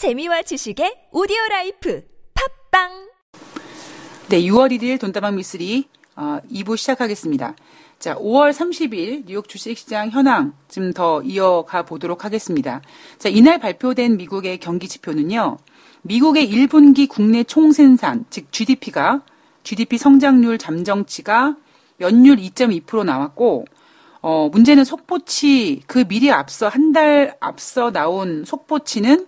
재미와 지식의 오디오 라이프 팟빵 네, 6월 1일 돈다방 미쓰리 어, 2부 시작하겠습니다. 자, 5월 30일 뉴욕 주식시장 현황 좀 더 이어가 보도록 하겠습니다. 자, 이날 발표된 미국의 경기 지표는요. 미국의 1분기 국내 총생산, 즉 GDP가 GDP 성장률 잠정치가 연율 2.2% 나왔고 어, 문제는 속보치 그 미리 앞서 한 달 앞서 나온 속보치는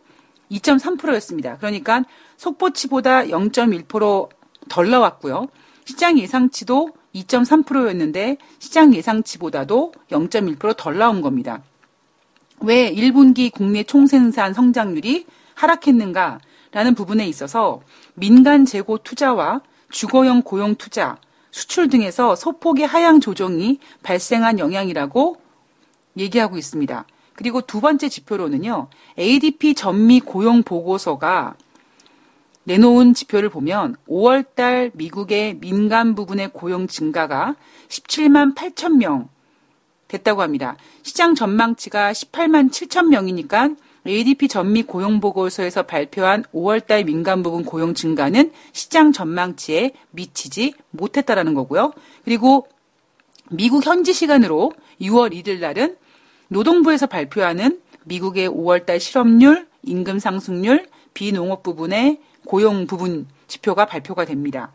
2.3%였습니다. 그러니까 속보치보다 0.1%덜 나왔고요. 시장 예상치도 2.3%였는데 시장 예상치보다도 0.1%덜 나온 겁니다. 왜 1분기 국내 총생산 성장률이 하락했는가라는 부분에 있어서 민간 재고 투자와 주거형 고용 투자, 수출 등에서 소폭의 하향 조정이 발생한 영향이라고 얘기하고 있습니다. 그리고 두 번째 지표로는요, ADP 전미 고용 보고서가 내놓은 지표를 보면 5월 달 미국의 민간 부분의 고용 증가가 17만 8천 명 됐다고 합니다. 시장 전망치가 18만 7천 명이니까 ADP 전미 고용 보고서에서 발표한 5월 달 민간 부분 고용 증가는 시장 전망치에 미치지 못했다라는 거고요. 그리고 미국 현지 시간으로 6월 1일 날은 노동부에서 발표하는 미국의 5월달 실업률, 임금 상승률, 비농업 부분의 고용 부분 지표가 발표가 됩니다.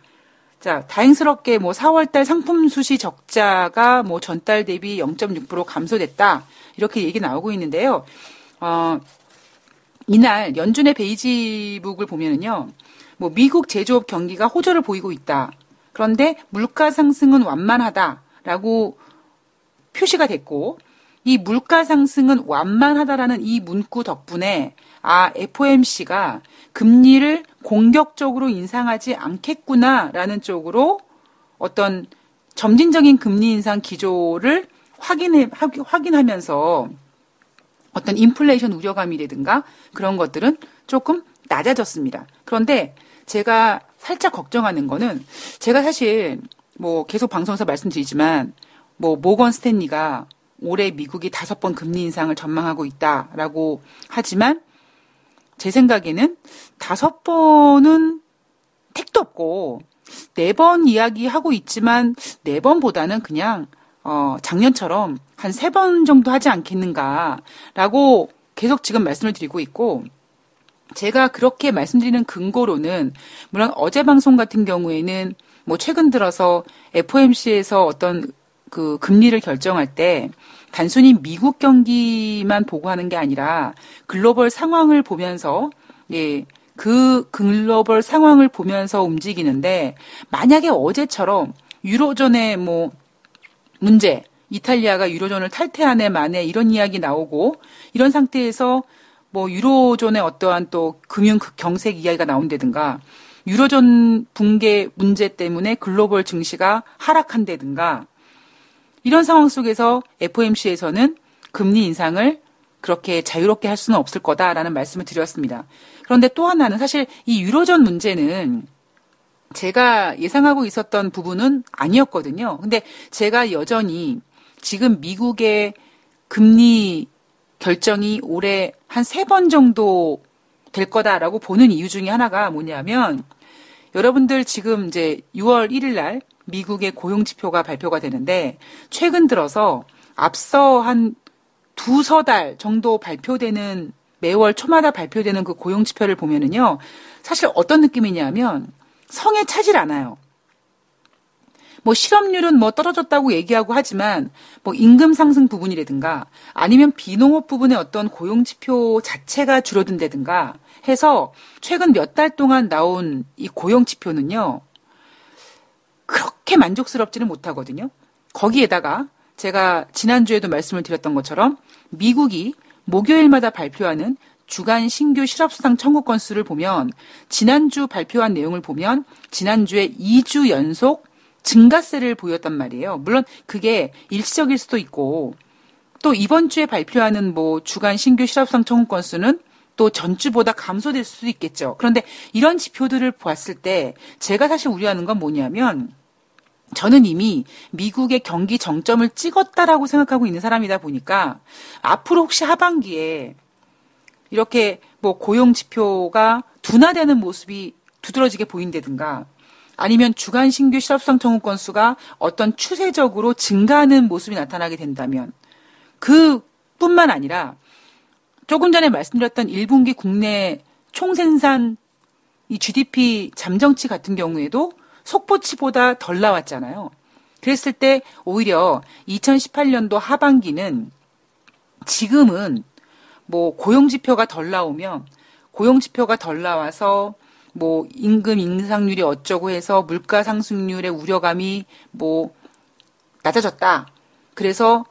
자, 다행스럽게 뭐 4월달 상품 수시 적자가 뭐 전달 대비 0.6% 감소됐다. 이렇게 얘기 나오고 있는데요. 어, 이날 연준의 베이지북을 보면은요. 뭐 미국 제조업 경기가 호조를 보이고 있다. 그런데 물가 상승은 완만하다라고 표시가 됐고 이 물가 상승은 완만하다라는 이 문구 덕분에 아 FOMC가 금리를 공격적으로 인상하지 않겠구나라는 쪽으로 어떤 점진적인 금리 인상 기조를 확인해 확인하면서 어떤 인플레이션 우려감이라든가 그런 것들은 조금 낮아졌습니다. 그런데 제가 살짝 걱정하는 거는 제가 사실 뭐 계속 방송에서 말씀드리지만 뭐 모건 스탠리가 올해 미국이 다섯 번 금리 인상을 전망하고 있다라고 하지만 제 생각에는 다섯 번은 택도 없고 네 번 이야기하고 있지만 네 번보다는 그냥 어 작년처럼 한 세 번 정도 하지 않겠는가라고 계속 지금 말씀을 드리고 있고 제가 그렇게 말씀드리는 근거로는 물론 어제 방송 같은 경우에는 뭐 최근 들어서 FOMC에서 어떤 그 금리를 결정할 때 단순히 미국 경기만 보고 하는 게 아니라 글로벌 상황을 보면서 예, 그 글로벌 상황을 보면서 움직이는데 만약에 어제처럼 유로존의 뭐 문제, 이탈리아가 유로존을 탈퇴한 해 만에 이런 이야기 나오고 이런 상태에서 뭐 유로존의 어떠한 또 금융 경색 이야기가 나온다든가 유로존 붕괴 문제 때문에 글로벌 증시가 하락한다든가 이런 상황 속에서 FOMC에서는 금리 인상을 그렇게 자유롭게 할 수는 없을 거다라는 말씀을 드렸습니다. 그런데 또 하나는 사실 이 유로존 문제는 제가 예상하고 있었던 부분은 아니었거든요. 근데 제가 여전히 지금 미국의 금리 결정이 올해 한 세 번 정도 될 거다라고 보는 이유 중에 하나가 뭐냐면 여러분들 지금 이제 6월 1일 날 미국의 고용 지표가 발표가 되는데 최근 들어서 앞서 한 두서 달 정도 발표되는 매월 초마다 발표되는 그 고용 지표를 보면은요. 사실 어떤 느낌이냐면 성에 차질 않아요. 뭐 실업률은 뭐 떨어졌다고 얘기하고 하지만 뭐 임금 상승 부분이라든가 아니면 비농업 부분의 어떤 고용 지표 자체가 줄어든다든가 해서 최근 몇 달 동안 나온 이 고용 지표는요. 그렇게 만족스럽지는 못하거든요. 거기에다가 제가 지난주에도 말씀을 드렸던 것처럼 미국이 목요일마다 발표하는 주간 신규 실업수당 청구 건수를 보면 지난주 발표한 내용을 보면 지난주에 2주 연속 증가세를 보였단 말이에요. 물론 그게 일시적일 수도 있고 또 이번 주에 발표하는 뭐 주간 신규 실업수당 청구 건수는 또 전주보다 감소될 수도 있겠죠. 그런데 이런 지표들을 보았을 때 제가 사실 우려하는 건 뭐냐면 저는 이미 미국의 경기 정점을 찍었다라고 생각하고 있는 사람이다 보니까 앞으로 혹시 하반기에 이렇게 뭐 고용 지표가 둔화되는 모습이 두드러지게 보인다든가 아니면 주간 신규 실업상 청구 건수가 어떤 추세적으로 증가하는 모습이 나타나게 된다면 그 뿐만 아니라 조금 전에 말씀드렸던 1분기 국내 총생산 이 GDP 잠정치 같은 경우에도 속보치보다 덜 나왔잖아요. 그랬을 때 오히려 2018년도 하반기는 지금은 뭐 고용 지표가 덜 나오면 고용 지표가 덜 나와서 뭐 임금 인상률이 어쩌고 해서 물가 상승률의 우려감이 뭐 낮아졌다. 그래서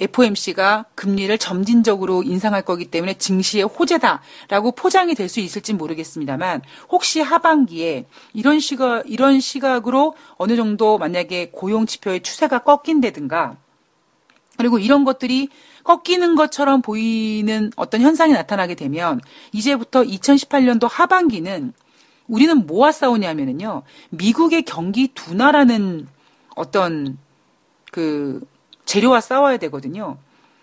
FOMC가 금리를 점진적으로 인상할 거기 때문에 증시의 호재다라고 포장이 될 수 있을지 모르겠습니다만 혹시 하반기에 이런 시각 이런 시각으로 어느 정도 만약에 고용 지표의 추세가 꺾인다든가 그리고 이런 것들이 꺾이는 것처럼 보이는 어떤 현상이 나타나게 되면 이제부터 2018년도 하반기는 우리는 뭐와 싸우냐면은요. 미국의 경기 둔화라는 어떤 그 재료와 싸워야 되거든요.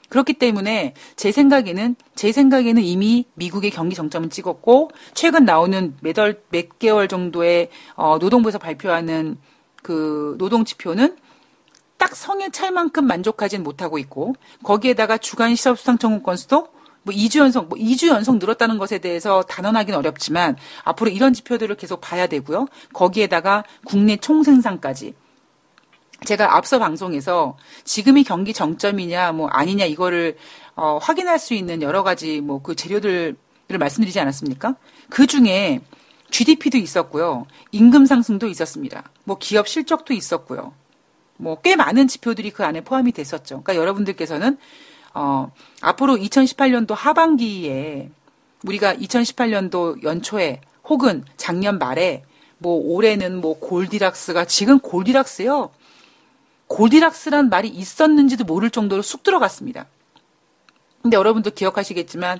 그렇기 때문에 제 생각에는 제 생각에는 이미 미국의 경기 정점은 찍었고 최근 나오는 매달 몇 개월 정도의 어, 노동부에서 발표하는 그 노동 지표는 딱 성에 찰 만큼 만족하진 못하고 있고 거기에다가 주간 실업 수당 청구 건수도 뭐 2주 연속, 뭐 2주 연속 늘었다는 것에 대해서 단언하기는 어렵지만 앞으로 이런 지표들을 계속 봐야 되고요. 거기에다가 국내 총생산까지 제가 앞서 방송에서 지금이 경기 정점이냐 뭐 아니냐 이거를 어, 확인할 수 있는 여러 가지 뭐 그 재료들을 말씀드리지 않았습니까? 그 중에 GDP도 있었고요. 임금 상승도 있었습니다. 뭐 기업 실적도 있었고요. 뭐 꽤 많은 지표들이 그 안에 포함이 됐었죠. 그러니까 여러분들께서는 어, 앞으로 2018년도 하반기에 우리가 2018년도 연초에 혹은 작년 말에 뭐 올해는 뭐 골디락스가 지금 골디락스요. 골디락스란 말이 있었는지도 모를 정도로 쑥 들어갔습니다. 근데 여러분도 기억하시겠지만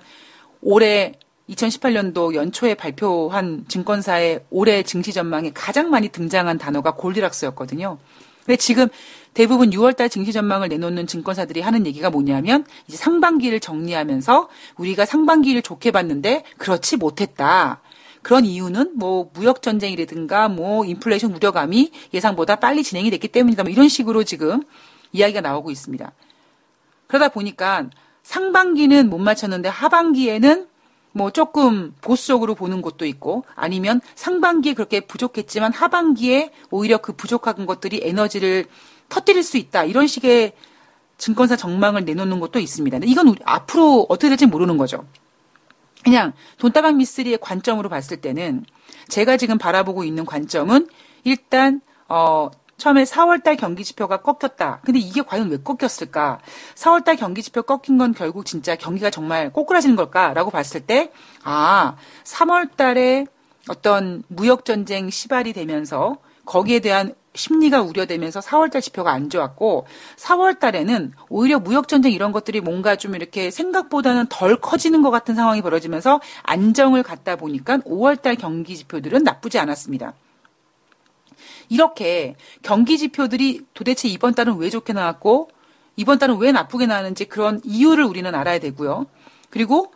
올해 2018년도 연초에 발표한 증권사의 올해 증시 전망에 가장 많이 등장한 단어가 골디락스였거든요. 근데 지금 대부분 6월달 증시 전망을 내놓는 증권사들이 하는 얘기가 뭐냐면 이제 상반기를 정리하면서 우리가 상반기를 좋게 봤는데 그렇지 못했다. 그런 이유는 뭐 무역 전쟁이라든가 뭐 인플레이션 우려감이 예상보다 빨리 진행이 됐기 때문이다. 뭐 이런 식으로 지금 이야기가 나오고 있습니다. 그러다 보니까 상반기는 못 맞췄는데 하반기에는 뭐 조금 보수적으로 보는 곳도 있고 아니면 상반기에 그렇게 부족했지만 하반기에 오히려 그 부족한 것들이 에너지를 터뜨릴 수 있다. 이런 식의 증권사 전망을 내놓는 것도 있습니다. 이건 우리 앞으로 어떻게 될지 모르는 거죠. 그냥 돈다방 미스리의 관점으로 봤을 때는 제가 지금 바라보고 있는 관점은 일단 어 처음에 4월달 경기 지표가 꺾였다. 근데 이게 과연 왜 꺾였을까? 4월달 경기 지표 꺾인 건 결국 진짜 경기가 정말 꼬꾸라지는 걸까라고 봤을 때, 아, 3월달에 어떤 무역 전쟁 시발이 되면서 거기에 대한 심리가 우려되면서 4월달 지표가 안 좋았고 4월달에는 오히려 무역 전쟁 이런 것들이 뭔가 좀 이렇게 생각보다는 덜 커지는 것 같은 상황이 벌어지면서 안정을 갖다 보니까 5월달 경기 지표들은 나쁘지 않았습니다. 이렇게 경기 지표들이 도대체 이번 달은 왜 좋게 나왔고 이번 달은 왜 나쁘게 나왔는지 그런 이유를 우리는 알아야 되고요. 그리고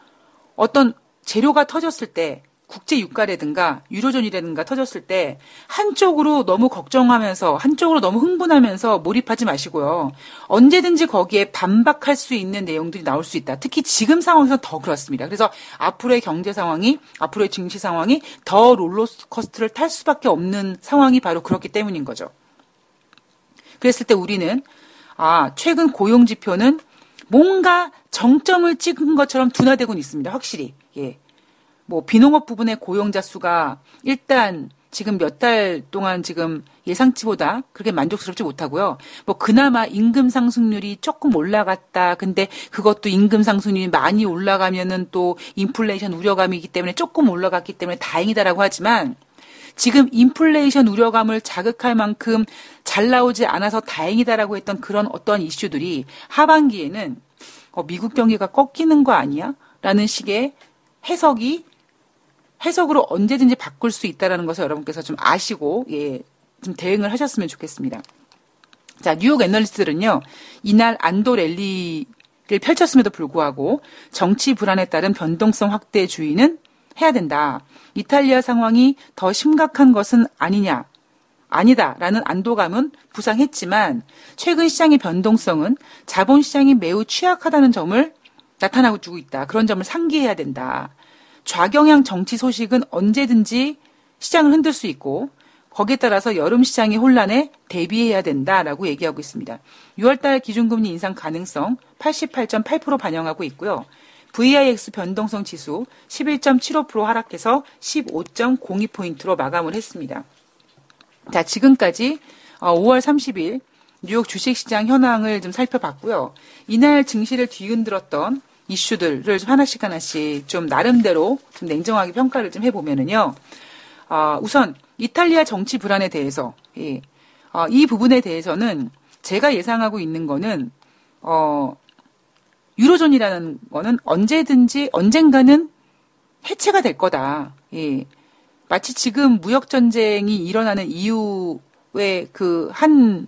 어떤 재료가 터졌을 때 국제 유가라든가 유로존이라든가 터졌을 때 한쪽으로 너무 걱정하면서 한쪽으로 너무 흥분하면서 몰입하지 마시고요. 언제든지 거기에 반박할 수 있는 내용들이 나올 수 있다. 특히 지금 상황에서 더 그렇습니다. 그래서 앞으로의 경제 상황이 앞으로의 증시 상황이 더 롤러코스트를 탈 수밖에 없는 상황이 바로 그렇기 때문인 거죠. 그랬을 때 우리는 아, 최근 고용 지표는 뭔가 정점을 찍은 것처럼 둔화되고 있습니다. 확실히. 예. 뭐 비농업 부분의 고용자 수가 일단 지금 몇 달 동안 지금 예상치보다 그렇게 만족스럽지 못하고요. 뭐 그나마 임금 상승률이 조금 올라갔다. 근데 그것도 임금 상승률이 많이 올라가면은 또 인플레이션 우려감이기 때문에 조금 올라갔기 때문에 다행이다라고 하지만 지금 인플레이션 우려감을 자극할 만큼 잘 나오지 않아서 다행이다라고 했던 그런 어떤 이슈들이 하반기에는 어, 미국 경기가 꺾이는 거 아니야? 라는 식의 해석이 해석으로 언제든지 바꿀 수 있다라는 것을 여러분께서 좀 아시고 예, 좀 대응을 하셨으면 좋겠습니다. 자, 뉴욕 애널리스트들은요. 이날 안도 랠리 펼쳤음에도 불구하고 정치 불안에 따른 변동성 확대 주의는 해야 된다. 이탈리아 상황이 더 심각한 것은 아니냐. 아니다라는 안도감은 부상했지만 최근 시장의 변동성은 자본 시장이 매우 취약하다는 점을 나타나고 주고 있다. 그런 점을 상기해야 된다. 좌경향 정치 소식은 언제든지 시장을 흔들 수 있고 거기에 따라서 여름 시장의 혼란에 대비해야 된다라고 얘기하고 있습니다. 6월달 기준금리 인상 가능성 88.8% 반영하고 있고요. VIX 변동성 지수 11.75% 하락해서 15.02포인트로 마감을 했습니다. 자, 지금까지 5월 어, 30일 뉴욕 주식시장 현황을 좀 살펴봤고요. 이날 증시를 뒤흔들었던 이슈들을 좀 하나씩 하나씩 좀 나름대로 좀 냉정하게 평가를 좀 해보면은요. 어, 우선 이탈리아 정치 불안에 대해서 예, 어, 이 부분에 대해서는 제가 예상하고 있는 거는 어, 유로존이라는 거는 언제든지 언젠가는 해체가 될 거다. 예. 마치 지금 무역 전쟁이 일어나는 이유의 그 한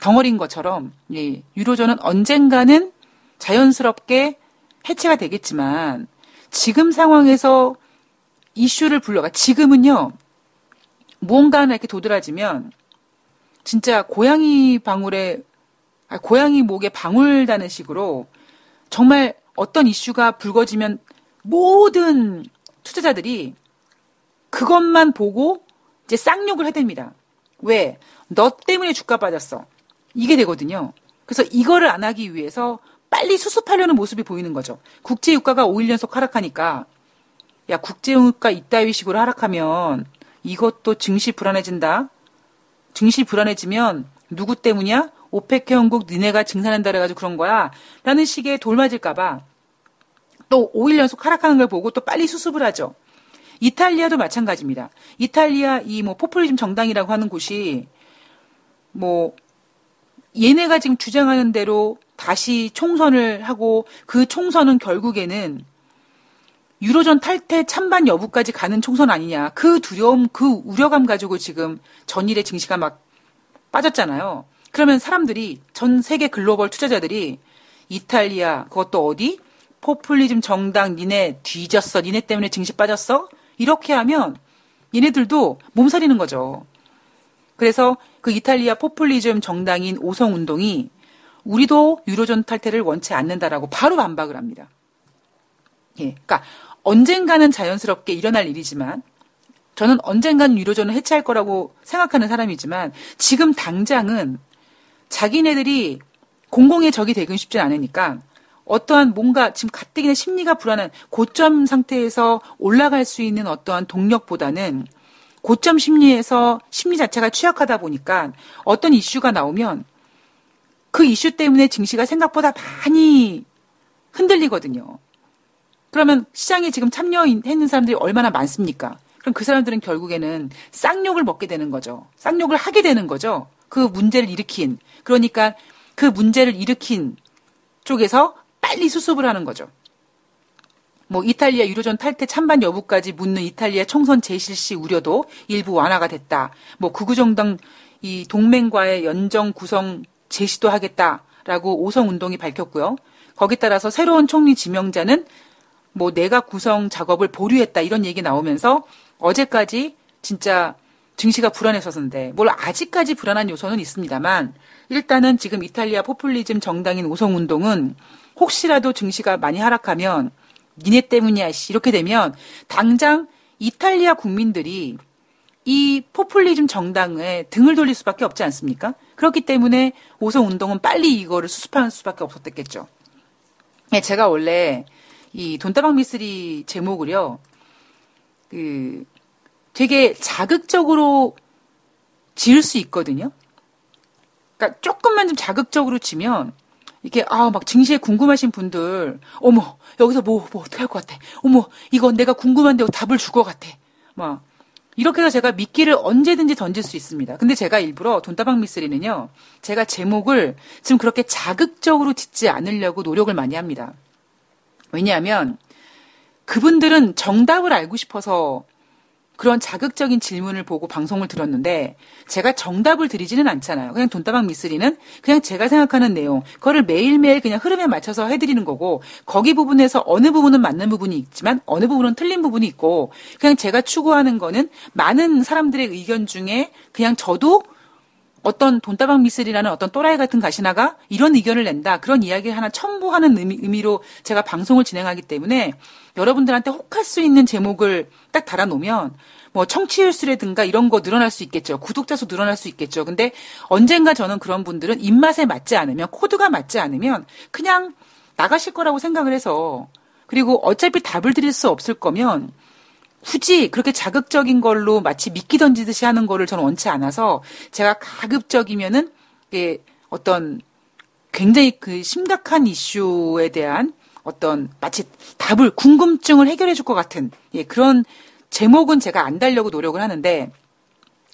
덩어리인 것처럼 예. 유로존은 언젠가는 자연스럽게 해체가 되겠지만 지금 상황에서 이슈를 불러가 지금은요 무언가 하나 이렇게 도드라지면 진짜 고양이 방울에 아, 고양이 목에 방울 다는 식으로 정말 어떤 이슈가 불거지면 모든 투자자들이 그것만 보고 이제 쌍욕을 해댑니다. 왜? 너 때문에 주가 빠졌어. 이게 되거든요. 그래서 이거를 안 하기 위해서 빨리 수습하려는 모습이 보이는 거죠. 국제유가가 5일 연속 하락하니까 야 국제유가 이따위 식으로 하락하면 이것도 증시 불안해진다. 증시 불안해지면 누구 때문이야? 오페크 형국 니네가 증산한다 그래가지고 그런 거야. 라는 식의 돌맞을까봐 또 5일 연속 하락하는 걸 보고 또 빨리 수습을 하죠. 이탈리아도 마찬가지입니다. 이탈리아 이 뭐 포퓰리즘 정당이라고 하는 곳이 뭐 얘네가 지금 주장하는 대로 다시 총선을 하고 그 총선은 결국에는 유로존 탈퇴 찬반 여부까지 가는 총선 아니냐. 그 두려움, 그 우려감 가지고 지금 전일의 증시가 막 빠졌잖아요. 그러면 사람들이 전 세계 글로벌 투자자들이 이탈리아 그것도 어디 포퓰리즘 정당 니네 뒤졌어 니네 때문에 증시 빠졌어 이렇게 하면 얘네들도 몸살이는 거죠. 그래서 그 이탈리아 포퓰리즘 정당인 오성 운동이 우리도 유로존 탈퇴를 원치 않는다라고 바로 반박을 합니다. 예. 그러니까 언젠가는 자연스럽게 일어날 일이지만 저는 언젠가는 유로존을 해체할 거라고 생각하는 사람이지만 지금 당장은 자기네들이 공공의 적이 되긴 쉽지 않으니까 어떠한 뭔가 지금 가뜩이나 심리가 불안한 고점 상태에서 올라갈 수 있는 어떠한 동력보다는 고점 심리에서 심리 자체가 취약하다 보니까 어떤 이슈가 나오면 그 이슈 때문에 증시가 생각보다 많이 흔들리거든요. 그러면 시장에 지금 참여했는 사람들이 얼마나 많습니까? 그럼 그 사람들은 결국에는 쌍욕을 먹게 되는 거죠. 쌍욕을 하게 되는 거죠. 그 문제를 일으킨 그러니까 그 문제를 일으킨 쪽에서 빨리 수습을 하는 거죠. 뭐 이탈리아 유로존 탈퇴 찬반 여부까지 묻는 이탈리아 총선 재실시 우려도 일부 완화가 됐다. 뭐 구구정당 이 동맹과의 연정 구성 제시도 하겠다라고 오성 운동이 밝혔고요. 거기 따라서 새로운 총리 지명자는 뭐 내가 구성 작업을 보류했다 이런 얘기 나오면서 어제까지 진짜 증시가 불안했었는데 뭘 아직까지 불안한 요소는 있습니다만 일단은 지금 이탈리아 포퓰리즘 정당인 오성운동은 혹시라도 증시가 많이 하락하면 니네 때문이야 이렇게 되면 당장 이탈리아 국민들이 이 포퓰리즘 정당에 등을 돌릴 수밖에 없지 않습니까? 그렇기 때문에 오성 운동은 빨리 이거를 수습하는 수밖에 없었겠죠. 네, 제가 원래 이 돈다방 미스리 제목을요, 그 되게 자극적으로 지을 수 있거든요. 그러니까 조금만 좀 자극적으로 치면 이게 아 막 증시에 궁금하신 분들 어머 여기서 뭐뭐 뭐 어떻게 할 것 같아 어머 이건 내가 궁금한데 답을 줄 것 같아 막 이렇게 해서 제가 미끼를 언제든지 던질 수 있습니다. 근데 제가 일부러 돈다방 미스리는요 제가 제목을 지금 그렇게 자극적으로 짓지 않으려고 노력을 많이 합니다. 왜냐하면 그분들은 정답을 알고 싶어서 그런 자극적인 질문을 보고 방송을 들었는데 제가 정답을 드리지는 않잖아요. 그냥 돈다방 미쓰리는 그냥 제가 생각하는 내용, 그거를 매일매일 그냥 흐름에 맞춰서 해드리는 거고 거기 부분에서 어느 부분은 맞는 부분이 있지만 어느 부분은 틀린 부분이 있고 그냥 제가 추구하는 거는 많은 사람들의 의견 중에 그냥 저도 어떤 돈다방 미쓰리라는 어떤 또라이 같은 가시나가 이런 의견을 낸다. 그런 이야기를 하나 첨부하는 의미, 로 제가 방송을 진행하기 때문에 여러분들한테 혹할 수 있는 제목을 딱 달아놓으면 뭐 청취율 수라든가 이런 거 늘어날 수 있겠죠. 구독자 수 늘어날 수 있겠죠. 근데 언젠가 저는 그런 분들은 입맛에 맞지 않으면 코드가 맞지 않으면 그냥 나가실 거라고 생각을 해서 그리고 어차피 답을 드릴 수 없을 거면 굳이 그렇게 자극적인 걸로 마치 미끼 던지듯이 하는 거를 저는 원치 않아서 제가 가급적이면은 이게 어떤 굉장히 그 심각한 이슈에 대한 어떤 마치 답을 궁금증을 해결해 줄 것 같은 예, 그런 제목은 제가 안 달려고 노력을 하는데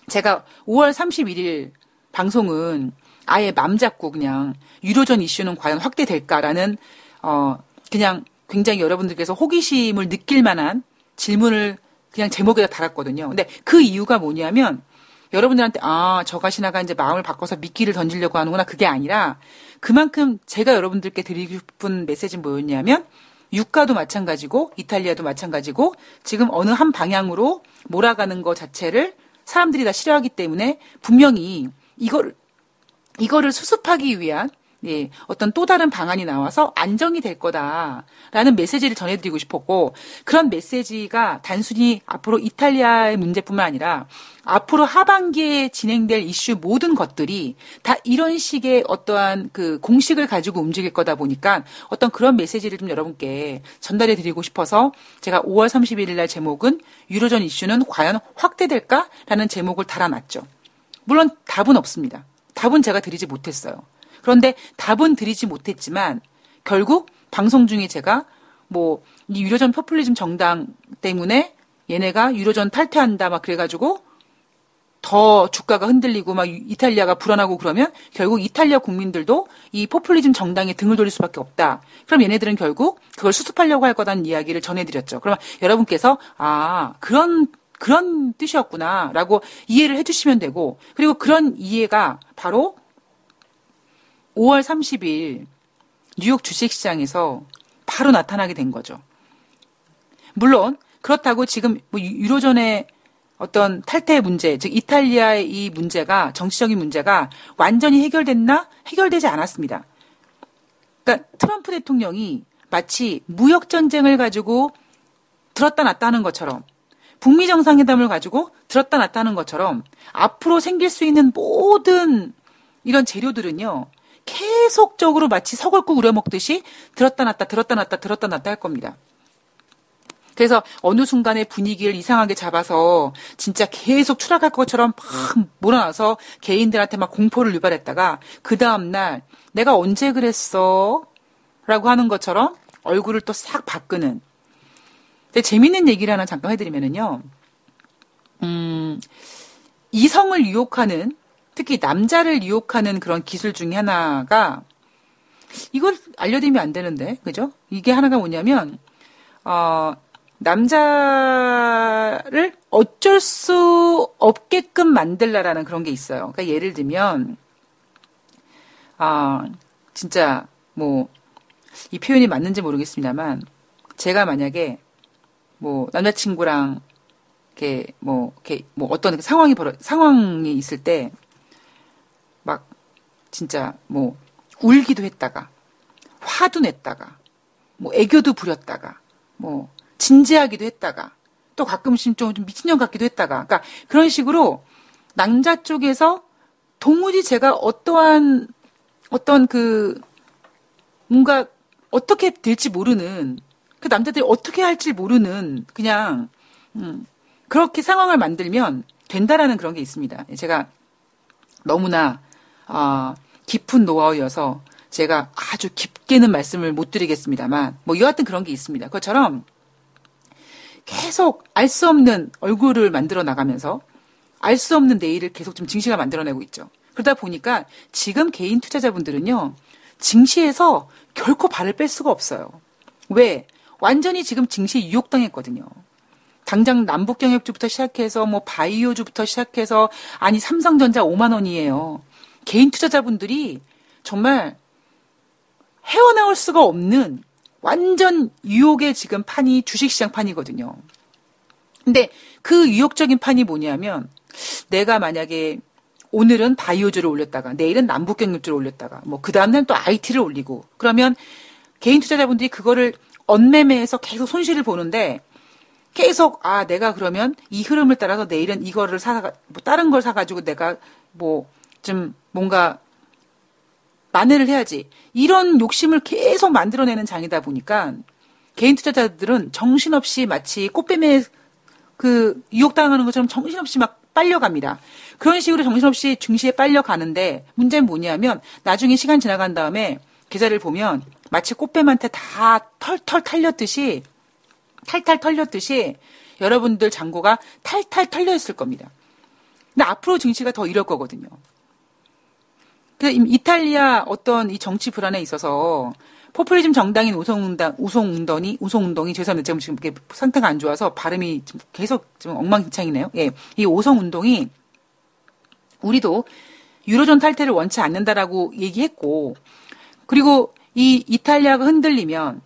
제가 5월 31일 방송은 아예 맘 잡고 그냥 유료전 이슈는 과연 확대될까라는 어 그냥 굉장히 여러분들께서 호기심을 느낄 만한 질문을 그냥 제목에다 달았거든요. 근데 그 이유가 뭐냐면 여러분들한테 아, 저 가시나가 이제 마음을 바꿔서 미끼를 던지려고 하는구나. 그게 아니라 그만큼 제가 여러분들께 드리고 싶은 메시지는 뭐였냐면 유가도 마찬가지고 이탈리아도 마찬가지고 지금 어느 한 방향으로 몰아가는 것 자체를 사람들이 다 싫어하기 때문에 분명히 이걸 이거를 수습하기 위한 예, 어떤 또 다른 방안이 나와서 안정이 될 거다라는 메시지를 전해드리고 싶었고 그런 메시지가 단순히 앞으로 이탈리아의 문제뿐만 아니라 앞으로 하반기에 진행될 이슈 모든 것들이 다 이런 식의 어떠한 그 공식을 가지고 움직일 거다 보니까 어떤 그런 메시지를 좀 여러분께 전달해 드리고 싶어서 제가 5월 31일 날 제목은 유로전 이슈는 과연 확대될까라는 제목을 달아놨죠. 물론 답은 없습니다. 답은 제가 드리지 못했어요. 그런데 답은 드리지 못했지만 결국 방송 중에 제가 뭐이 유료전 포퓰리즘 정당 때문에 얘네가 유료전 탈퇴한다 막 그래가지고 더 주가가 흔들리고 막 이탈리아가 불안하고 그러면 결국 이탈리아 국민들도 이 포퓰리즘 정당에 등을 돌릴 수밖에 없다. 그럼 얘네들은 결국 그걸 수습하려고 할 거다는 이야기를 전해드렸죠. 그러면 여러분께서 아 그런 그런 뜻이었구나라고 이해를 해주시면 되고 그리고 그런 이해가 바로 5월 30일 뉴욕 주식시장에서 바로 나타나게 된 거죠. 물론 그렇다고 지금 뭐 유로존의 어떤 탈퇴 문제, 즉 이탈리아의 이 문제가 정치적인 문제가 완전히 해결됐나? 해결되지 않았습니다. 그러니까 트럼프 대통령이 마치 무역 전쟁을 가지고 들었다 놨다 하는 것처럼 북미 정상회담을 가지고 들었다 놨다 하는 것처럼 앞으로 생길 수 있는 모든 이런 재료들은요. 계속적으로 마치 서글국 우려 먹듯이 들었다 놨다 들었다 놨다 들었다 놨다 할 겁니다. 그래서 어느 순간에 분위기를 이상하게 잡아서 진짜 계속 추락할 것처럼 막 몰아놔서 개인들한테 막 공포를 유발했다가 그 다음날 내가 언제 그랬어? 라고 하는 것처럼 얼굴을 또 싹 바꾸는. 근데 재밌는 얘기를 하나 잠깐 해드리면은요. 음, 이성을 유혹하는 특히 남자를 유혹하는 그런 기술 중에 하나가 이걸 알려드리면 안 되는데, 그죠? 이게 하나가 뭐냐면, 어, 남자를 어쩔 수 없게끔 만들라라는 그런 게 있어요. 그러니까 예를 들면, 아, 진짜, 뭐, 이 표현이 맞는지 모르겠습니다만, 제가 만약에, 뭐, 남자친구랑, 이렇게, 뭐, 이렇게, 뭐, 어떤 상황이 벌어, 상황이 있을 때, 막 진짜 뭐 울기도 했다가 화도 냈다가 뭐 애교도 부렸다가 뭐 진지하기도 했다가 또 가끔씩 좀, 미친년 같기도 했다가 그러니까 그런 식으로 남자 쪽에서 동물이 제가 어떠한 어떤 그 뭔가 어떻게 될지 모르는 그 남자들이 어떻게 할지 모르는 그냥 음, 그렇게 상황을 만들면 된다라는 그런 게 있습니다. 제가 너무나 어, 깊은 노하우여서 제가 아주 깊게는 말씀을 못 드리겠습니다만 뭐 여하튼 그런 게 있습니다. 그것처럼 계속 알 수 없는 얼굴을 만들어 나가면서 알 수 없는 내일을 계속 좀 증시가 만들어내고 있죠. 그러다 보니까 지금 개인 투자자분들은요, 증시에서 결코 발을 뺄 수가 없어요. 왜? 완전히 지금 증시에 유혹당했거든요. 당장 남북경협주부터 시작해서 뭐 바이오주부터 시작해서 아니 삼성전자 5만 원이에요. 개인 투자자분들이 정말 헤어나올 수가 없는 완전 유혹의 지금 판이 주식시장 판이거든요. 근데 그 유혹적인 판이 뭐냐면 내가 만약에 오늘은 바이오주를 올렸다가 내일은 남북경협주를 올렸다가 뭐 그 다음날 또 IT를 올리고 그러면 개인 투자자분들이 그거를 언매매해서 계속 손실을 보는데 계속 아 내가 그러면 이 흐름을 따라서 내일은 이거를 사뭐 다른 걸 사가지고 내가 뭐 좀 뭔가 만회를 해야지 이런 욕심을 계속 만들어내는 장이다 보니까 개인 투자자들은 정신없이 마치 꽃뱀에 그 유혹당하는 것처럼 정신없이 막 빨려갑니다. 그런 식으로 정신없이 증시에 빨려가는데 문제는 뭐냐면 나중에 시간 지나간 다음에 계좌를 보면 마치 꽃뱀한테 다 털털 탈렸듯이 탈탈 털렸듯이 여러분들 잔고가 탈탈 털려 있을 겁니다. 근데 앞으로 증시가 더 이럴 거거든요. 그 이탈리아 어떤 이 정치 불안에 있어서 포퓰리즘 정당인 우송운동, 우송운동이, 우송운동이, 죄송합니다. 지금 지금 이게 상태가 안 좋아서 발음이 지금 계속 좀 엉망진창이네요. 예. 이 오송운동이 우리도 유로존 탈퇴를 원치 않는다라고 얘기했고, 그리고 이 이탈리아가 흔들리면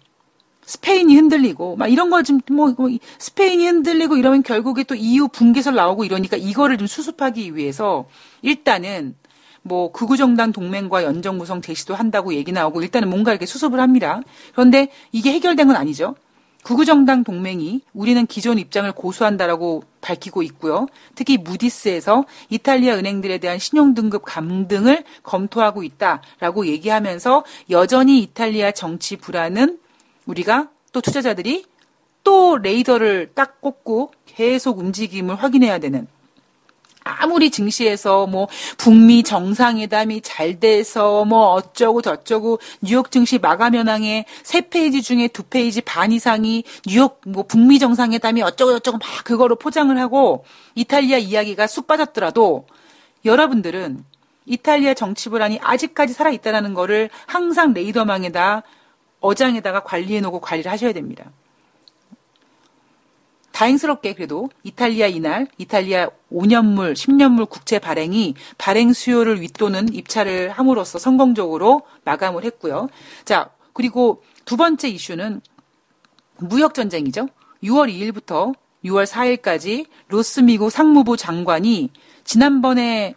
스페인이 흔들리고 막 이런 거좀뭐 뭐 스페인이 흔들리고 이러면 결국에 또 EU 붕괴설 나오고 이러니까 이거를 좀 수습하기 위해서 일단은 뭐 극우정당 동맹과 연정 구성 제시도 한다고 얘기 나오고 일단은 뭔가 이렇게 수습을 합니다. 그런데 이게 해결된 건 아니죠. 극우정당 동맹이 우리는 기존 입장을 고수한다라고 밝히고 있고요. 특히 무디스에서 이탈리아 은행들에 대한 신용등급 감등을 검토하고 있다라고 얘기하면서 여전히 이탈리아 정치 불안은 우리가 또 투자자들이 또 레이더를 딱 꽂고 계속 움직임을 확인해야 되는 아무리 증시에서 뭐 북미 정상회담이 잘 돼서 뭐 어쩌고 저쩌고 뉴욕 증시 마감 현황의 세 페이지 중에 두 페이지 반 이상이 뉴욕 뭐 북미 정상회담이 어쩌고 저쩌고 막 그거로 포장을 하고 이탈리아 이야기가 쑥 빠졌더라도 여러분들은 이탈리아 정치 불안이 아직까지 살아 있다는 거를 항상 레이더망에다 어장에다가 관리해 놓고 관리를 하셔야 됩니다. 다행스럽게 그래도 이탈리아 이날 이탈리아 5년물, 10년물 국채 발행이 발행 수요를 윗도는 입찰을 함으로써 성공적으로 마감을 했고요. 자, 그리고 두 번째 이슈는 무역 전쟁이죠. 6월 2일부터 6월 4일까지 로스 미국 상무부 장관이 지난번에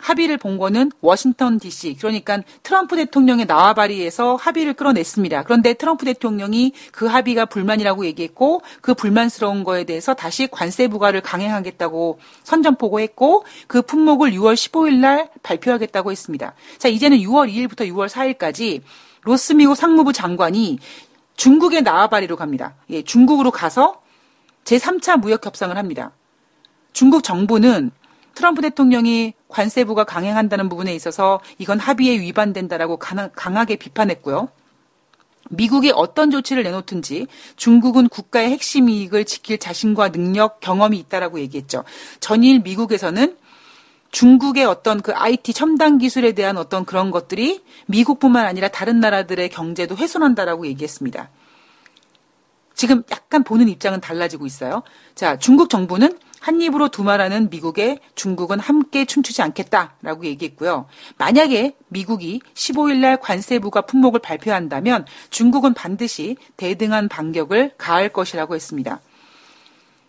합의를 본 거는 워싱턴 DC 그러니까 트럼프 대통령의 나와 바리에서 합의를 끌어냈습니다. 그런데 트럼프 대통령이 그 합의가 불만이라고 얘기했고 그 불만스러운 거에 대해서 다시 관세 부과를 강행하겠다고 선전포고했고 그 품목을 6월 15일 날 발표하겠다고 했습니다. 자 이제는 6월 2일부터 6월 4일까지 로스미고 상무부 장관이 중국의 나와바리로 갑니다. 예, 중국으로 가서 제3차 무역 협상을 합니다. 중국 정부는 트럼프 대통령이 관세부가 강행한다는 부분에 있어서 이건 합의에 위반된다라고 강하게 비판했고요. 미국이 어떤 조치를 내놓든지 중국은 국가의 핵심 이익을 지킬 자신과 능력, 경험이 있다라고 얘기했죠. 전일 미국에서는 중국의 어떤 그 IT 첨단 기술에 대한 어떤 그런 것들이 미국뿐만 아니라 다른 나라들의 경제도 훼손한다라고 얘기했습니다. 지금 약간 보는 입장은 달라지고 있어요. 자, 중국 정부는 한 입으로 두말하는 미국에 중국은 함께 춤추지 않겠다라고 얘기했고요. 만약에 미국이 15일 날 관세부가 품목을 발표한다면 중국은 반드시 대등한 반격을 가할 것이라고 했습니다.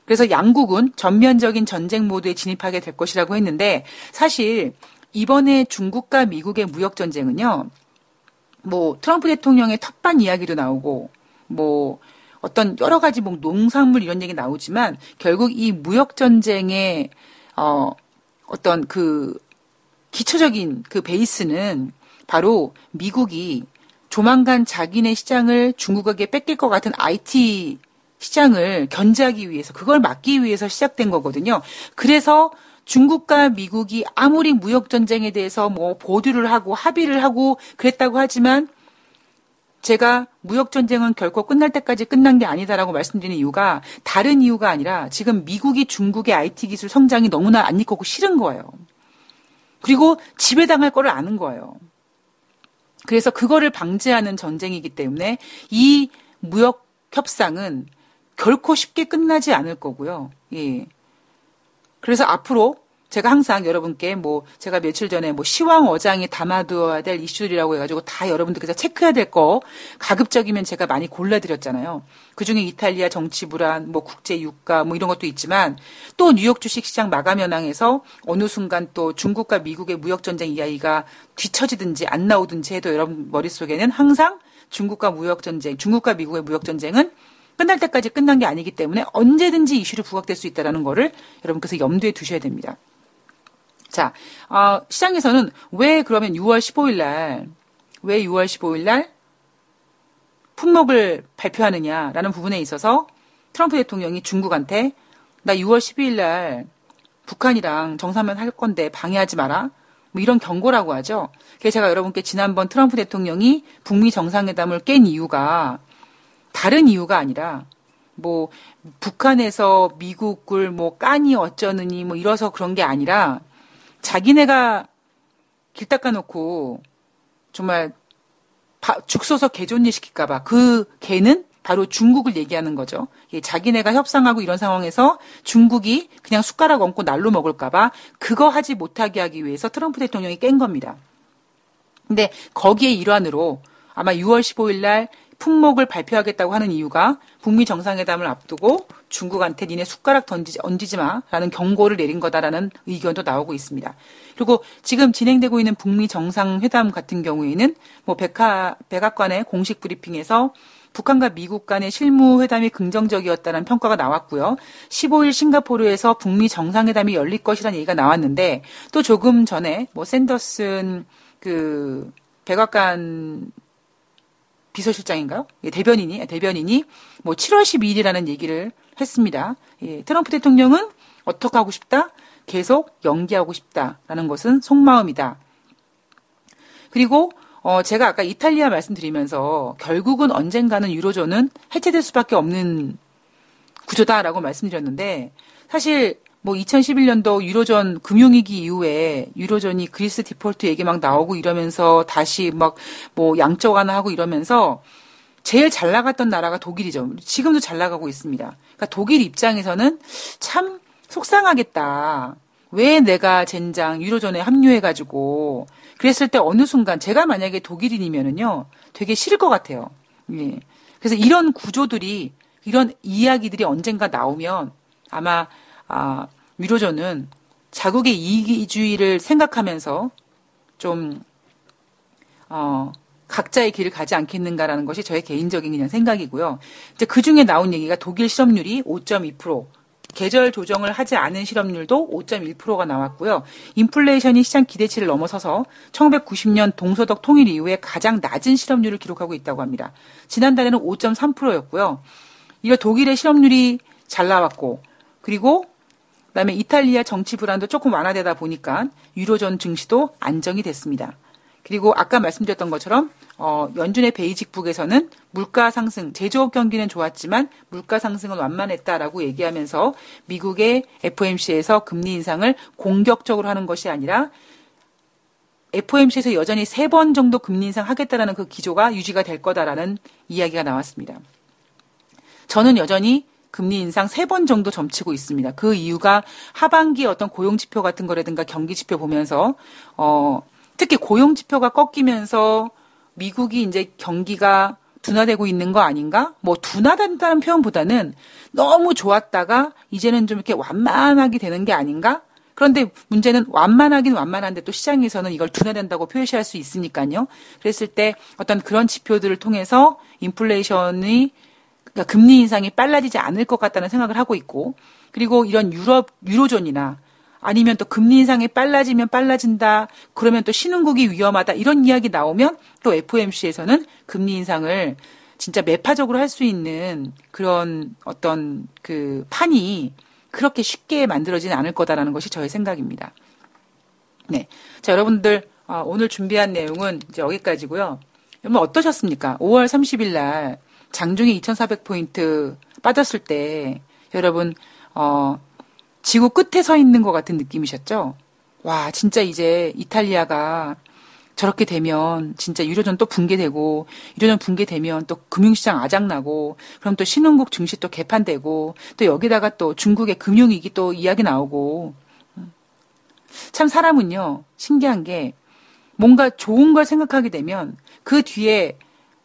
그래서 양국은 전면적인 전쟁 모드에 진입하게 될 것이라고 했는데 사실 이번에 중국과 미국의 무역 전쟁은요. 뭐 트럼프 대통령의 텃밭 이야기도 나오고 뭐 어떤 여러 가지 뭐 농산물 이런 얘기 나오지만 결국 이 무역 전쟁의 어 어떤 그 기초적인 그 베이스는 바로 미국이 조만간 자기네 시장을 중국에게 뺏길 것 같은 IT 시장을 견제하기 위해서 그걸 막기 위해서 시작된 거거든요. 그래서 중국과 미국이 아무리 무역 전쟁에 대해서 뭐 보류를 하고 합의를 하고 그랬다고 하지만 제가 무역 전쟁은 결코 끝날 때까지 끝난 게 아니다라고 말씀드리는 이유가 다른 이유가 아니라 지금 미국이 중국의 IT 기술 성장이 너무나 안 입고 싫은 거예요. 그리고 지배당할 거를 아는 거예요. 그래서 그거를 방지하는 전쟁이기 때문에 이 무역 협상은 결코 쉽게 끝나지 않을 거고요. 예. 그래서 앞으로 제가 항상 여러분께 뭐 제가 며칠 전에 뭐 시황 어장에 담아두어야 될 이슈들이라고 해가지고 다 여러분들께서 체크해야 될 거 가급적이면 제가 많이 골라드렸잖아요. 그 중에 이탈리아 정치 불안, 뭐 국제 유가 뭐 이런 것도 있지만 또 뉴욕 주식 시장 마감 현황에서 어느 순간 또 중국과 미국의 무역 전쟁 이야기가 뒤처지든지 안 나오든지 해도 여러분 머릿속에는 항상 중국과 무역 전쟁, 중국과 미국의 무역 전쟁은 끝날 때까지 끝난 게 아니기 때문에 언제든지 이슈로 부각될 수 있다는 거를 여러분께서 염두에 두셔야 됩니다. 자, 어, 시장에서는 왜 그러면 6월 15일 날, 왜 6월 15일 날 품목을 발표하느냐라는 부분에 있어서 트럼프 대통령이 중국한테 나 6월 12일 날 북한이랑 정상면 할 건데 방해하지 마라. 뭐 이런 경고라고 하죠. 그래서 제가 여러분께 지난번 트럼프 대통령이 북미 정상회담을 깬 이유가 다른 이유가 아니라 뭐 북한에서 미국을 뭐 까니 어쩌느니 뭐 이러서 그런 게 아니라 자기네가 길 닦아놓고 정말 죽서서 개존리 시킬까봐 그 개는 바로 중국을 얘기하는 거죠. 자기네가 협상하고 이런 상황에서 중국이 그냥 숟가락 얹고 날로 먹을까봐 그거 하지 못하게 하기 위해서 트럼프 대통령이 깬 겁니다. 근데 거기에 일환으로 아마 6월 15일 날 품목을 발표하겠다고 하는 이유가 북미 정상회담을 앞두고 중국한테 니네 숟가락 던지지, 얹지 마라는 경고를 내린 거다라는 의견도 나오고 있습니다. 그리고 지금 진행되고 있는 북미 정상회담 같은 경우에는 뭐 백하, 백악관의 공식 브리핑에서 북한과 미국 간의 실무 회담이 긍정적이었다는 평가가 나왔고요. 15일 싱가포르에서 북미 정상회담이 열릴 것이라는 얘기가 나왔는데 또 조금 전에 뭐 샌더슨 그 백악관 비서실장인가요? 예, 대변인이 대변인이 뭐 7월 12일이라는 얘기를 했습니다. 예, 트럼프 대통령은 어떻게 하고 싶다? 계속 연기하고 싶다라는 것은 속마음이다. 그리고 어, 제가 아까 이탈리아 말씀드리면서 결국은 언젠가는 유로존은 해체될 수밖에 없는 구조다라고 말씀드렸는데 사실 뭐 2011년도 유로존 금융위기 이후에 유로존이 그리스 디폴트 얘기 막 나오고 이러면서 다시 막 뭐 양적 완화하고 이러면서 제일 잘 나갔던 나라가 독일이죠. 지금도 잘 나가고 있습니다. 그러니까 독일 입장에서는 참 속상하겠다. 왜 내가 젠장 유로존에 합류해가지고 그랬을 때 어느 순간 제가 만약에 독일인이면은요 되게 싫을 것 같아요. 예. 그래서 이런 구조들이 이런 이야기들이 언젠가 나오면 아마 아, 위로전은 자국의 이기주의를 생각하면서 좀, 어, 각자의 길을 가지 않겠는가라는 것이 저의 개인적인 그냥 생각이고요. 이제 그 중에 나온 얘기가 독일 실업률이 5.2%, 계절 조정을 하지 않은 실업률도 5.1%가 나왔고요. 인플레이션이 시장 기대치를 넘어서서 1990년 동서독 통일 이후에 가장 낮은 실업률을 기록하고 있다고 합니다. 지난달에는 5.3%였고요. 이거 독일의 실업률이 잘 나왔고, 그리고 그다음에 이탈리아 정치 불안도 조금 완화되다 보니까 유로존 증시도 안정이 됐습니다. 그리고 아까 말씀드렸던 것처럼 어, 연준의 베이지북에서는 물가 상승, 제조업 경기는 좋았지만 물가 상승은 완만했다라고 얘기하면서 미국의 FOMC에서 금리 인상을 공격적으로 하는 것이 아니라 FOMC에서 여전히 세 번 정도 금리 인상 하겠다라는 그 기조가 유지가 될 거다라는 이야기가 나왔습니다. 저는 여전히 금리 인상 세 번 정도 점치고 있습니다. 그 이유가 하반기 어떤 고용 지표 같은 거라든가 경기 지표 보면서 어 특히 고용 지표가 꺾이면서 미국이 이제 경기가 둔화되고 있는 거 아닌가? 뭐 둔화된다는 표현보다는 너무 좋았다가 이제는 좀 이렇게 완만하게 되는 게 아닌가? 그런데 문제는 완만하긴 완만한데 또 시장에서는 이걸 둔화된다고 표시할 수 있으니까요. 그랬을 때 어떤 그런 지표들을 통해서 인플레이션이 그러니까 금리 인상이 빨라지지 않을 것 같다는 생각을 하고 있고 그리고 이런 유럽 유로존이나 아니면 또 금리 인상이 빨라지면 빨라진다. 그러면 또 신흥국이 위험하다. 이런 이야기 나오면 또 FOMC에서는 금리 인상을 진짜 매파적으로 할 수 있는 그런 어떤 그 판이 그렇게 쉽게 만들어지는 않을 거다라는 것이 저의 생각입니다. 네. 자, 여러분들, 어, 오늘 준비한 내용은 이제 여기까지고요. 여러분 어떠셨습니까? 5월 30일 날 장중에 2,400포인트 빠졌을 때 여러분 어 지구 끝에 서 있는 것 같은 느낌이셨죠? 와 진짜 이제 이탈리아가 저렇게 되면 진짜 유료전 또 붕괴되고 유료전 붕괴되면 또 금융시장 아작나고 그럼 또 신흥국 증시 또 개판되고 또 여기다가 또 중국의 금융위기 또 이야기 나오고 참 사람은요 신기한 게 뭔가 좋은 걸 생각하게 되면 그 뒤에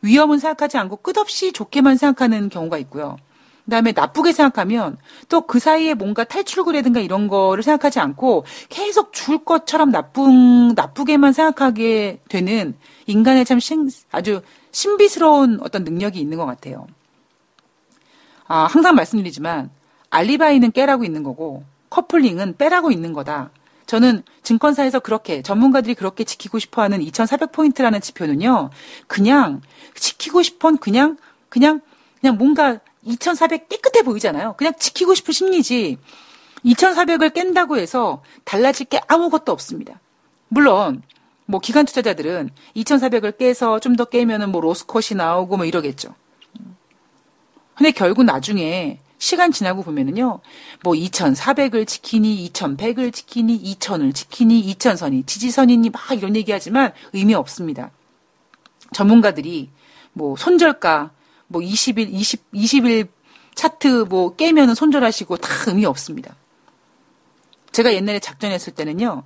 위험은 생각하지 않고 끝없이 좋게만 생각하는 경우가 있고요. 그다음에 나쁘게 생각하면 또 그 사이에 뭔가 탈출구라든가 이런 거를 생각하지 않고 계속 줄 것처럼 나쁜 나쁘게만 생각하게 되는 인간의 참 신, 아주 신비스러운 어떤 능력이 있는 것 같아요. 아, 항상 말씀드리지만 알리바이는 깨라고 있는 거고 커플링은 빼라고 있는 거다. 저는 증권사에서 그렇게 전문가들이 그렇게 지키고 싶어하는 2,400 포인트라는 지표는요. 그냥 지키고 싶은 그냥 그냥 그냥 뭔가 2,400 깨끗해 보이잖아요. 그냥 지키고 싶은 심리지. 2,400을 깬다고 해서 달라질 게 아무것도 없습니다. 물론 뭐 기관 투자자들은 2,400을 깨서 좀 더 깨면은 뭐 로스컷이 나오고 뭐 이러겠죠. 근데 결국 나중에 시간 지나고 보면은요, 뭐 2,400을 지키니, 2,100을 지키니, 2,000을 지키니, 2,000선이 지지선이니 막 이런 얘기하지만 의미 없습니다. 전문가들이 뭐 손절가, 뭐 20일, 20, 20일 차트 뭐 깨면은 손절하시고 다 의미 없습니다. 제가 옛날에 작전했을 때는요,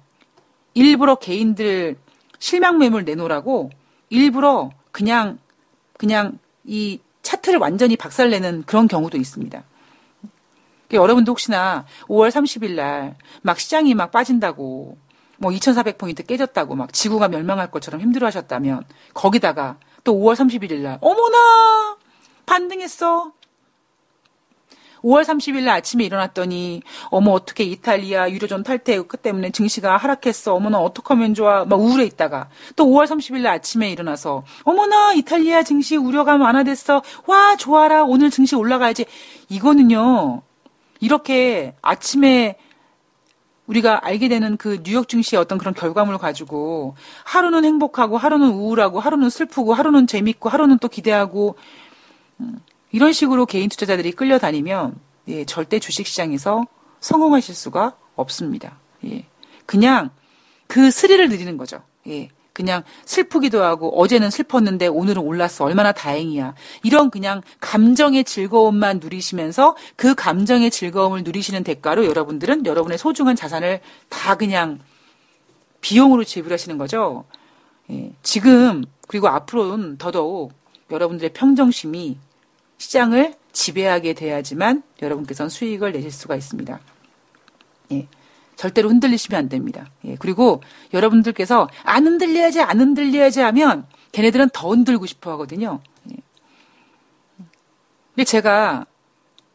일부러 개인들 실명 매물 내놓으라고 일부러 그냥, 그냥 이 차트를 완전히 박살내는 그런 경우도 있습니다. 여러분도 혹시나 5월 30일 날 막 시장이 막 빠진다고 뭐 2,400포인트 깨졌다고 막 지구가 멸망할 것처럼 힘들어 하셨다면 거기다가 또 5월 31일 날 어머나 반등했어. 5월 30일 날 아침에 일어났더니 어머 어떻게 이탈리아 유료존 탈퇴 그 때문에 증시가 하락했어. 어머나 어떡하면 좋아. 막 우울해 있다가 또 5월 30일 날 아침에 일어나서 어머나 이탈리아 증시 우려가 완화됐어. 와 좋아라. 오늘 증시 올라가야지. 이거는요. 이렇게 아침에 우리가 알게 되는 그 뉴욕 증시의 어떤 그런 결과물을 가지고 하루는 행복하고 하루는 우울하고 하루는 슬프고 하루는 재밌고 하루는 또 기대하고 음, 이런 식으로 개인 투자자들이 끌려다니면 예, 절대 주식시장에서 성공하실 수가 없습니다. 예, 그냥 그 스릴을 누리는 거죠. 예, 그냥 슬프기도 하고 어제는 슬펐는데 오늘은 올랐어. 얼마나 다행이야. 이런 그냥 감정의 즐거움만 누리시면서 그 감정의 즐거움을 누리시는 대가로 여러분들은 여러분의 소중한 자산을 다 그냥 비용으로 지불하시는 거죠. 예, 지금 그리고 앞으로는 더더욱 여러분들의 평정심이 시장을 지배하게 돼야지만 여러분께서는 수익을 내실 수가 있습니다. 예. 절대로 흔들리시면 안 됩니다. 예, 그리고 여러분들께서 안 흔들려야지, 안 흔들려야지 하면 걔네들은 더 흔들고 싶어 하거든요. 예. 근데 제가,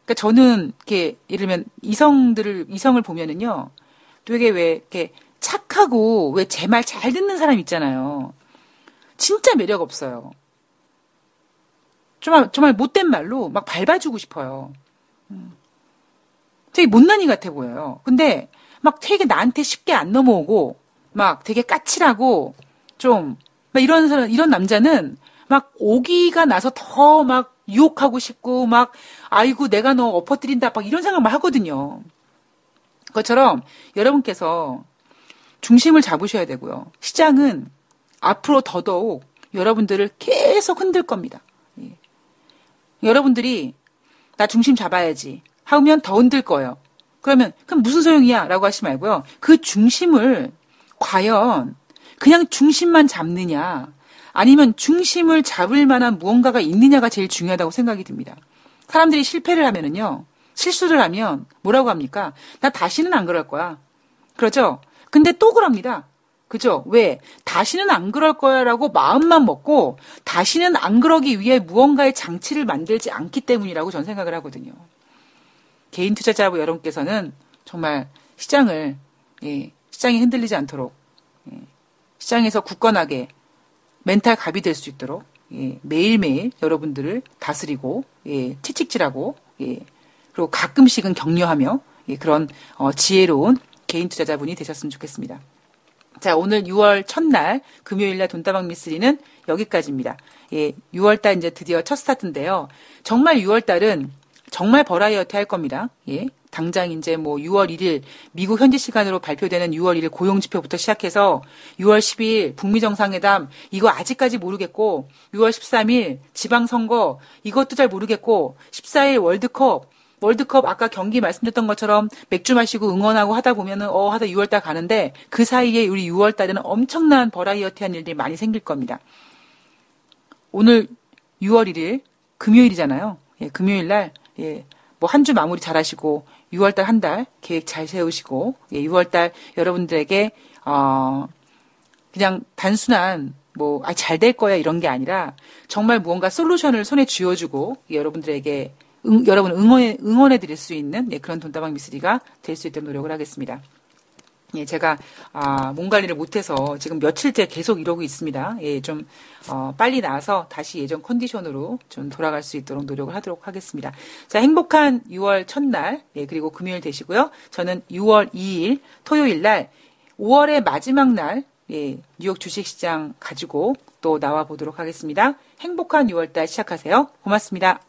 그러니까 저는 이렇게 예를 들면 이성들을, 이성을 보면은요, 되게 왜 이렇게 착하고 왜 제 말 잘 듣는 사람 있잖아요. 진짜 매력 없어요. 정말, 정말 못된 말로 막 밟아주고 싶어요. 음. 되게 못난이 같아 보여요. 근데 막 되게 나한테 쉽게 안 넘어오고 막 되게 까칠하고 좀 막 이런 사람 이런 남자는 막 오기가 나서 더 막 유혹하고 싶고 막 아이고 내가 너 엎어뜨린다 막 이런 생각만 하거든요. 그것처럼 여러분께서 중심을 잡으셔야 되고요. 시장은 앞으로 더더욱 여러분들을 계속 흔들 겁니다. 예. 여러분들이 나 중심 잡아야지 하면 더 흔들 거예요. 그러면 그럼 무슨 소용이야? 라고 하시 말고요. 그 중심을 과연 그냥 중심만 잡느냐 아니면 중심을 잡을 만한 무언가가 있느냐가 제일 중요하다고 생각이 듭니다. 사람들이 실패를 하면은요. 실수를 하면 뭐라고 합니까? 나 다시는 안 그럴 거야. 그러죠? 근데 또 그럽니다. 그죠? 왜? 다시는 안 그럴 거야라고 마음만 먹고 다시는 안 그러기 위해 무언가의 장치를 만들지 않기 때문이라고 전 생각을 하거든요. 개인 투자자부 여러분께서는 정말 시장을 예, 시장이 흔들리지 않도록 예, 시장에서 굳건하게 멘탈 갑이 될 수 있도록 예, 매일매일 여러분들을 다스리고 예, 채찍질하고 예, 그리고 가끔씩은 격려하며 예, 그런 어, 지혜로운 개인 투자자분이 되셨으면 좋겠습니다. 자, 오늘 6월 첫날 금요일 날 돈다방 미스리는 여기까지입니다. 예, 6월 달 이제 드디어 첫 스타트인데요. 정말 6월 달은 정말 버라이어티 할 겁니다. 예. 당장 이제 뭐 6월 1일 미국 현지 시간으로 발표되는 6월 1일 고용 지표부터 시작해서 6월 10일 북미 정상회담 이거 아직까지 모르겠고 6월 13일 지방 선거 이것도 잘 모르겠고 14일 월드컵 월드컵 아까 경기 말씀드렸던 것처럼 맥주 마시고 응원하고 하다 보면은 어 하다 6월 달 가는데 그 사이에 우리 6월 달에는 엄청난 버라이어티한 일들이 많이 생길 겁니다. 오늘 6월 1일 금요일이잖아요. 예, 금요일 날 예, 뭐 한 주 마무리 잘 하시고 6월 달 한 달 계획 잘 세우시고 예, 6월 달 여러분들에게 어 그냥 단순한 뭐 아 잘 될 거야 이런 게 아니라 정말 무언가 솔루션을 손에 쥐어주고 예, 여러분들에게 응, 여러분 응원해, 응원해 드릴 수 있는 예, 그런 돈다방 미스리가 될 수 있도록 노력을 하겠습니다. 예, 제가 아, 몸 관리를 못해서 지금 며칠째 계속 이러고 있습니다. 예, 좀 어, 빨리 나와서 다시 예전 컨디션으로 좀 돌아갈 수 있도록 노력을 하도록 하겠습니다. 자, 행복한 6월 첫날, 예, 그리고 금요일 되시고요. 저는 6월 2일 토요일 날, 5월의 마지막 날, 예, 뉴욕 주식시장 가지고 또 나와 보도록 하겠습니다. 행복한 6월달 시작하세요. 고맙습니다.